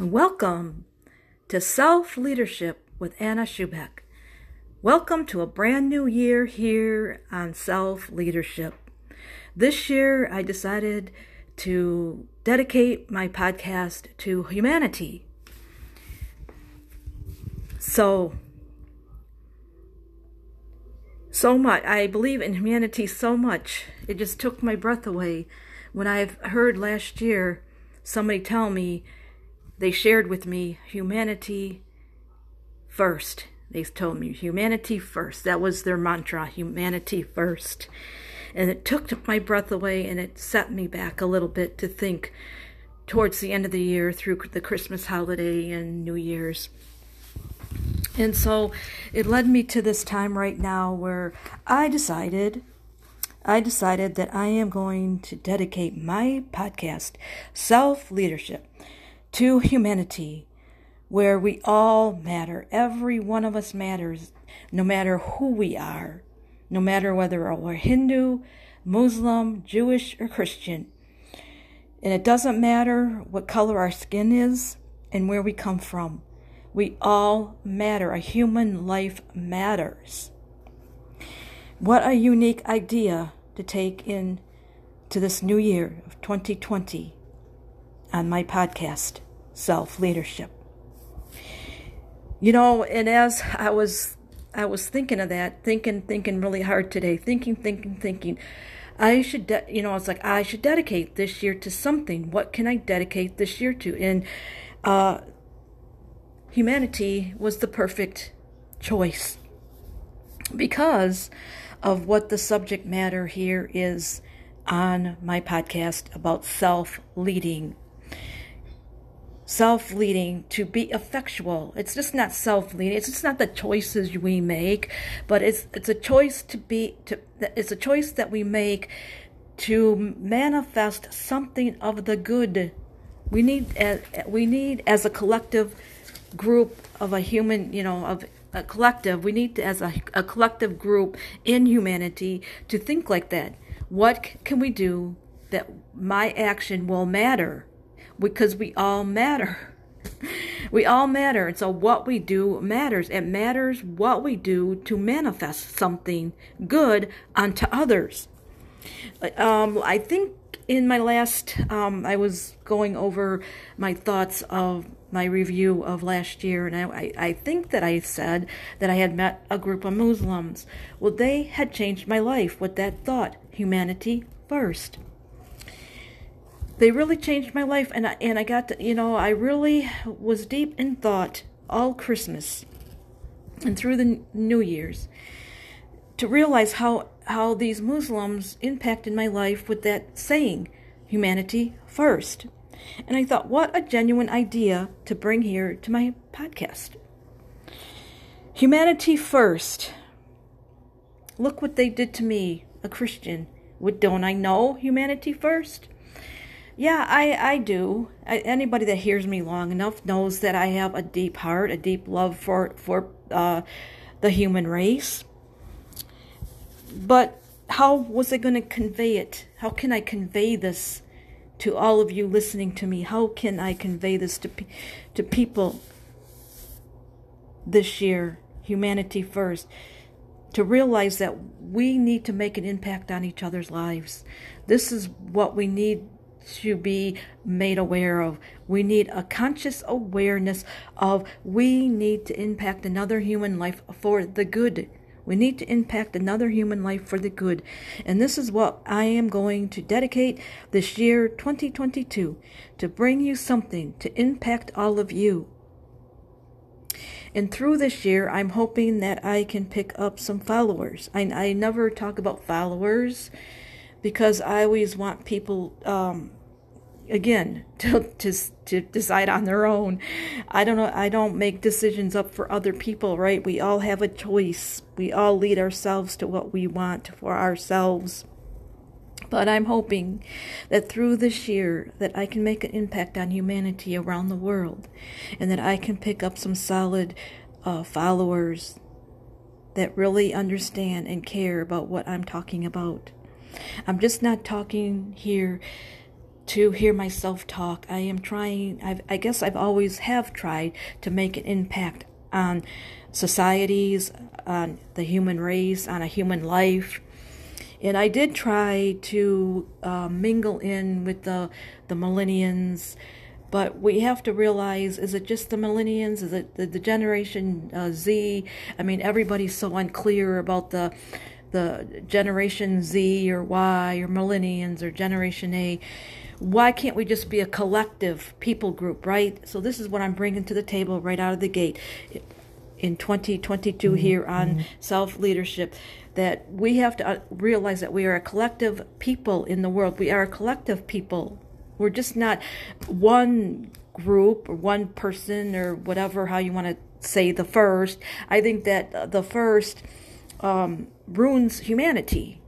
Welcome to Self Leadership with Anna Schubeck. Welcome to a brand new year here on Self Leadership. This year, I decided to dedicate my podcast to humanity. So, so much. I believe in humanity so much. It just took my breath away when I've heard last year somebody tell me they shared with me humanity first. They told me humanity first. That was their mantra, humanity first. And it took my breath away and it set me back a little bit to think towards the end of the year through the Christmas holiday and New Year's. And so it led me to this time right now where I decided I decided that I am going to dedicate my podcast, Self Leadership, to humanity, where we all matter. Every one of us matters, no matter who we are, no matter whether we're Hindu, Muslim, Jewish, or Christian. And it doesn't matter what color our skin is and where we come from. We all matter. A human life matters. What a unique idea to take in to this new year of 2020 on my podcast, Self Leadership. You know, and as I was I was thinking of that, thinking, thinking really hard today, thinking, thinking, thinking. I should, de- you know, I was like, I should dedicate this year to something. What can I dedicate this year to? And uh, humanity was the perfect choice because of what the subject matter here is on my podcast about self leading self leading to be effectual. It's just not self leading. It's just not the choices we make, but it's it's a choice to be to it's a choice that we make to manifest something of the good. We need uh, we need as a collective group of a human, you know, of a collective. We need to, as a, a collective group in humanity to think like that. What can we do that my action will matter? Because we all matter. we all matter. And so what we do matters. It matters what we do to manifest something good unto others. Um, I think in my last, um, I was going over my thoughts of my review of last year, and I, I think that I said that I had met a group of Muslims. Well, they had changed my life with that thought humanity first they really changed my life and I, and I got to, you know I really was deep in thought all Christmas and through the New Year's to realize how how these Muslims impacted my life with that saying humanity first. And I thought what a genuine idea to bring here to my podcast. Humanity first. Look what they did to me a Christian. What don't I know humanity first yeah, I, I do. I, anybody that hears me long enough knows that I have a deep heart, a deep love for for uh, the human race. But how was I going to convey it? How can I convey this to all of you listening to me? How can I convey this to to people this year? Humanity first. To realize that we need to make an impact on each other's lives. This is what we need to be made aware of. We need a conscious awareness of we need to impact another human life for the good. We need to impact another human life for the good. And this is what I am going to dedicate this year 2022 to bring you something to impact all of you. And through this year, I'm hoping that I can pick up some followers. I, I never talk about followers because I always want people um, again to, to to decide on their own. I don't know i don't make decisions up for other people right? We all have a choice. We all lead ourselves to what we want for ourselves. But i'm hoping that through this year that i can make an impact on humanity around the world and that i can pick up some solid uh, followers that really understand and care about what i'm talking about. I'm just not talking here to hear myself talk. I am trying, I've, I guess I've always have tried to make an impact on societies, on the human race, on a human life. And I did try to uh, mingle in with the, the millennials, but we have to realize is it just the millennials? Is it the, the Generation uh, Z? I mean, everybody's so unclear about the the Generation Z or Y or Millennials or Generation A. Why can't we just be a collective people group, right? So, this is what I'm bringing to the table right out of the gate in 2022 mm-hmm. here on mm-hmm. self leadership that we have to uh, realize that we are a collective people in the world. We are a collective people. We're just not one group or one person or whatever, how you want to say the first. I think that the first um, ruins humanity.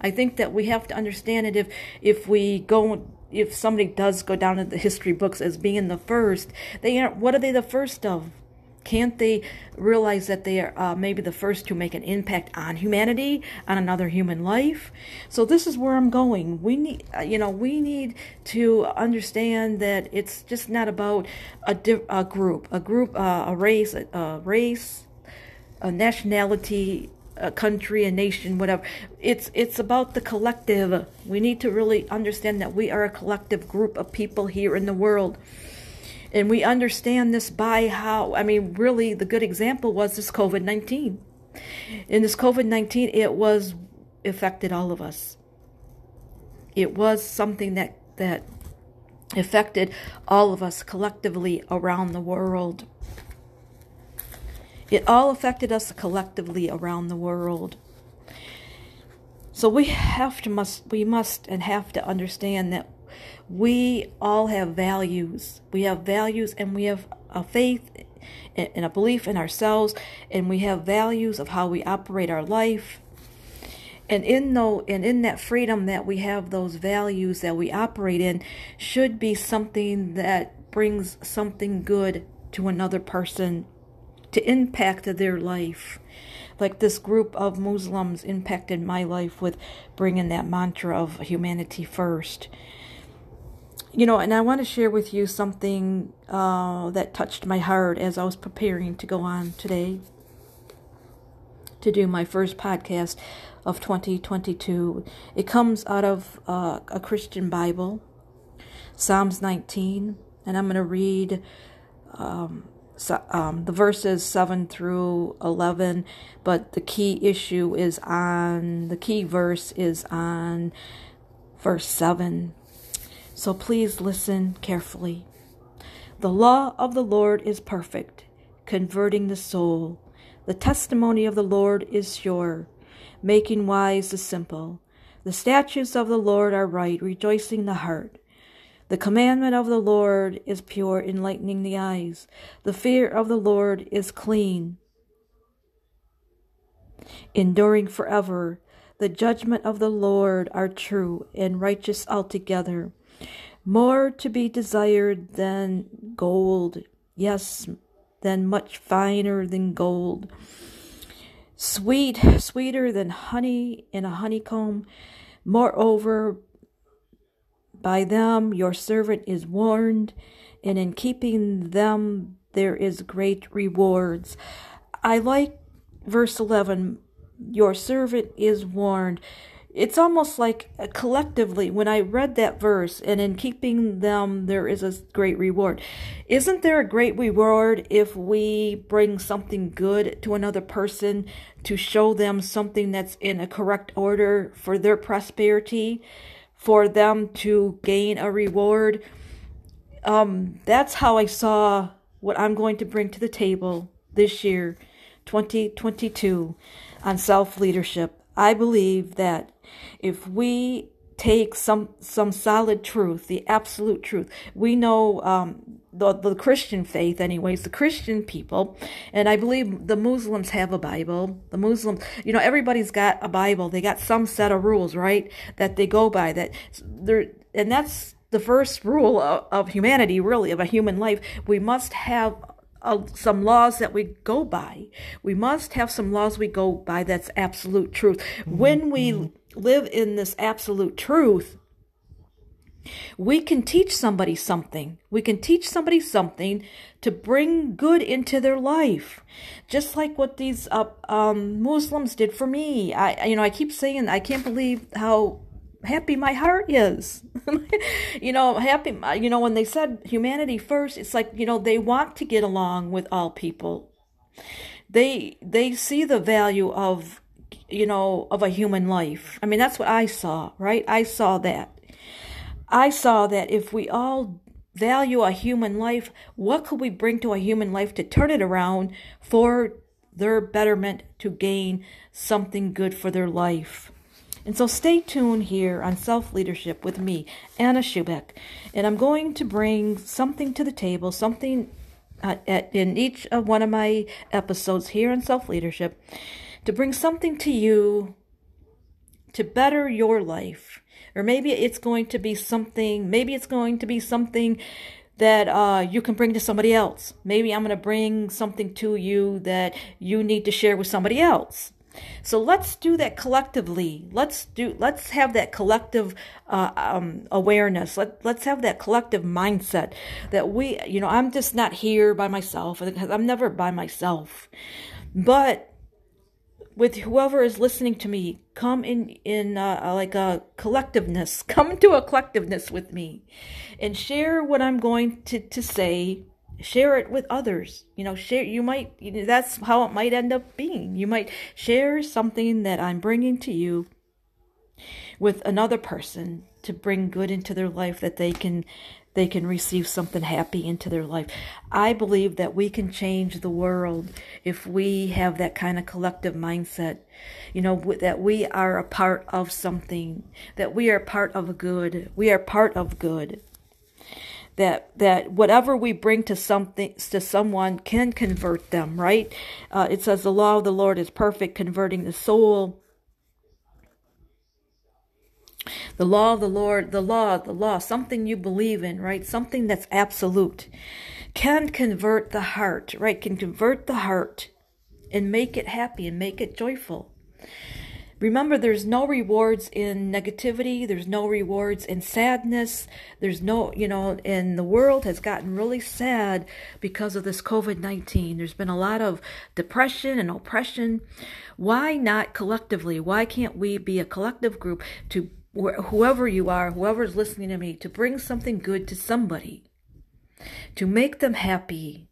I think that we have to understand it if if we go if somebody does go down in the history books as being the first, they aren't. What are they the first of? Can't they realize that they are uh, maybe the first to make an impact on humanity, on another human life? So this is where I'm going. We need, uh, you know, we need to understand that it's just not about a, a group, a group, uh, a race, a, a race, a nationality, a country, a nation, whatever. It's it's about the collective. We need to really understand that we are a collective group of people here in the world. And we understand this by how I mean really the good example was this COVID-19. In this COVID-19 it was affected all of us. It was something that that affected all of us collectively around the world. It all affected us collectively around the world. So we have to must we must and have to understand that we all have values. We have values and we have a faith and a belief in ourselves and we have values of how we operate our life. And in though and in that freedom that we have those values that we operate in should be something that brings something good to another person to impact their life. Like this group of Muslims impacted my life with bringing that mantra of humanity first. You know, and I want to share with you something uh, that touched my heart as I was preparing to go on today to do my first podcast of 2022. It comes out of uh, a Christian Bible, Psalms 19, and I'm going to read um, um, the verses 7 through 11, but the key issue is on, the key verse is on verse 7. So please listen carefully. The law of the Lord is perfect, converting the soul. The testimony of the Lord is sure, making wise the simple. The statutes of the Lord are right, rejoicing the heart. The commandment of the Lord is pure, enlightening the eyes. The fear of the Lord is clean, enduring forever. The judgment of the Lord are true and righteous altogether. More to be desired than gold, yes, than much finer than gold. Sweet, sweeter than honey in a honeycomb. Moreover, by them your servant is warned, and in keeping them there is great rewards. I like verse 11 your servant is warned. It's almost like collectively, when I read that verse, and in keeping them, there is a great reward. Isn't there a great reward if we bring something good to another person to show them something that's in a correct order for their prosperity? For them to gain a reward. Um, that's how I saw what I'm going to bring to the table this year, 2022, on self leadership. I believe that if we take some some solid truth, the absolute truth, we know um, the the Christian faith, anyways, the Christian people, and I believe the Muslims have a Bible. The Muslims, you know, everybody's got a Bible. They got some set of rules, right, that they go by. That they're, and that's the first rule of, of humanity, really, of a human life. We must have uh, some laws that we go by. We must have some laws we go by that's absolute truth. Mm-hmm. When we live in this absolute truth, We can teach somebody something. We can teach somebody something to bring good into their life. Just like what these uh, um, Muslims did for me. I, you know, I keep saying I can't believe how happy my heart is. you know, happy, you know, when they said humanity first, it's like, you know, they want to get along with all people. They, they see the value of, you know, of a human life. I mean, that's what I saw, right? I saw that. I saw that if we all value a human life, what could we bring to a human life to turn it around for their betterment to gain something good for their life? And so stay tuned here on Self Leadership with me, Anna Schubeck. And I'm going to bring something to the table, something uh, at, in each of one of my episodes here on Self Leadership, to bring something to you to better your life. Or maybe it's going to be something, maybe it's going to be something that uh, you can bring to somebody else. Maybe I'm going to bring something to you that you need to share with somebody else. So let's do that collectively. Let's do. Let's have that collective uh, um, awareness. Let Let's have that collective mindset that we. You know, I'm just not here by myself. Because I'm never by myself, but with whoever is listening to me, come in in uh, like a collectiveness. Come into a collectiveness with me, and share what I'm going to to say share it with others you know share you might you know, that's how it might end up being you might share something that i'm bringing to you with another person to bring good into their life that they can they can receive something happy into their life. I believe that we can change the world if we have that kind of collective mindset you know that we are a part of something that we are part of good we are part of good. That that whatever we bring to something to someone can convert them right? Uh, it says the law of the lord is perfect converting the soul the law of the lord the law the law something you believe in right something that's absolute can convert the heart right can convert the heart and make it happy and make it joyful Remember, there's no rewards in negativity. There's no rewards in sadness. There's no, you know, and the world has gotten really sad because of this COVID 19. There's been a lot of depression and oppression. Why not collectively? Why can't we be a collective group to whoever you are, whoever's listening to me, to bring something good to somebody, to make them happy,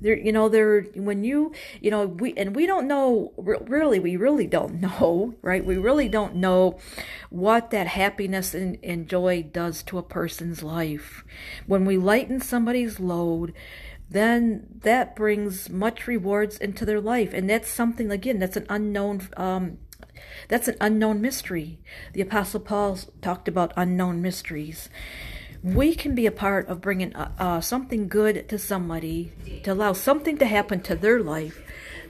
there you know there when you you know we and we don't know really we really don't know right? We really don't know what that happiness and, and joy does to a person's life. When we lighten somebody's load then that brings much rewards into their life. And that's something again that's an unknown um that's an unknown mystery the apostle paul talked about unknown mysteries we can be a part of bringing uh, uh, something good to somebody, to allow something to happen to their life,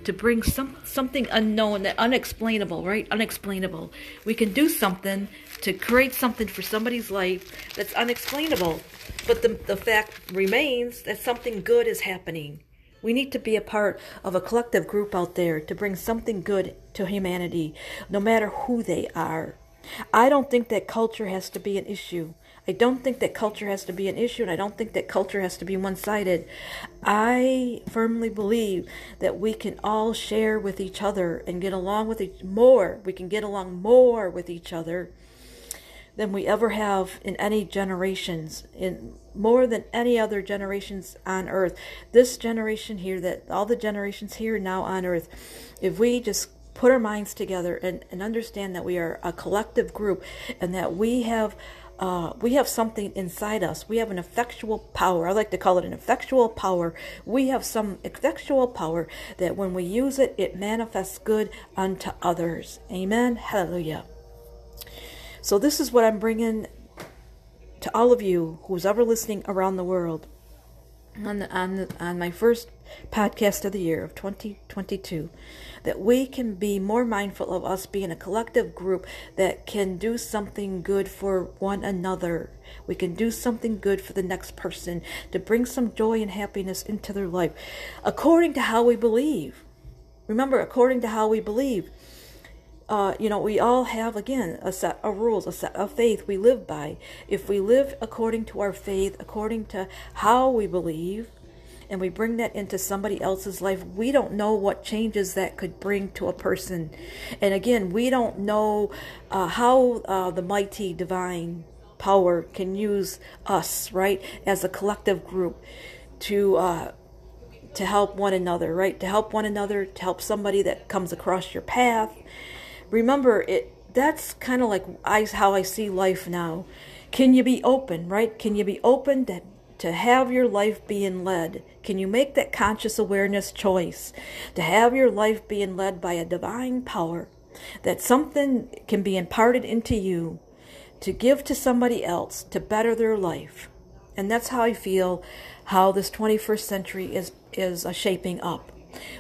to bring some something unknown, that unexplainable, right? Unexplainable. We can do something to create something for somebody's life that's unexplainable, but the the fact remains that something good is happening. We need to be a part of a collective group out there to bring something good to humanity, no matter who they are. I don't think that culture has to be an issue. I don't think that culture has to be an issue, and I don't think that culture has to be one sided. I firmly believe that we can all share with each other and get along with each more. We can get along more with each other than we ever have in any generations, in more than any other generations on earth. This generation here, that all the generations here now on earth, if we just put our minds together and, and understand that we are a collective group and that we have uh, we have something inside us. We have an effectual power. I like to call it an effectual power. We have some effectual power that when we use it, it manifests good unto others. Amen. Hallelujah. So, this is what I'm bringing to all of you who's ever listening around the world on, the, on, the, on my first podcast of the year of 2022 that we can be more mindful of us being a collective group that can do something good for one another. We can do something good for the next person to bring some joy and happiness into their life according to how we believe. Remember, according to how we believe. Uh, you know, we all have, again, a set of rules, a set of faith we live by. If we live according to our faith, according to how we believe, and we bring that into somebody else's life, we don't know what changes that could bring to a person. And again, we don't know uh, how uh, the mighty divine power can use us, right, as a collective group to uh, to help one another, right? To help one another, to help somebody that comes across your path. Remember, it that's kind of like I, how I see life now. Can you be open, right? Can you be open to, to have your life being led? Can you make that conscious awareness choice to have your life being led by a divine power? That something can be imparted into you to give to somebody else to better their life. And that's how I feel how this 21st century is is uh, shaping up.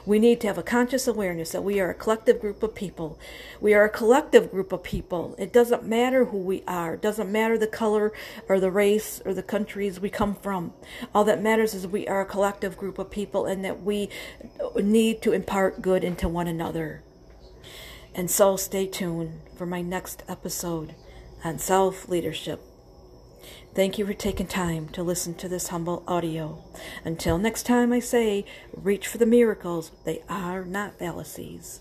We need to have a conscious awareness that we are a collective group of people. We are a collective group of people. It doesn't matter who we are. It doesn't matter the color or the race or the countries we come from. All that matters is we are a collective group of people and that we need to impart good into one another. And so stay tuned for my next episode on self leadership. Thank you for taking time to listen to this humble audio. Until next time, I say, reach for the miracles. They are not fallacies.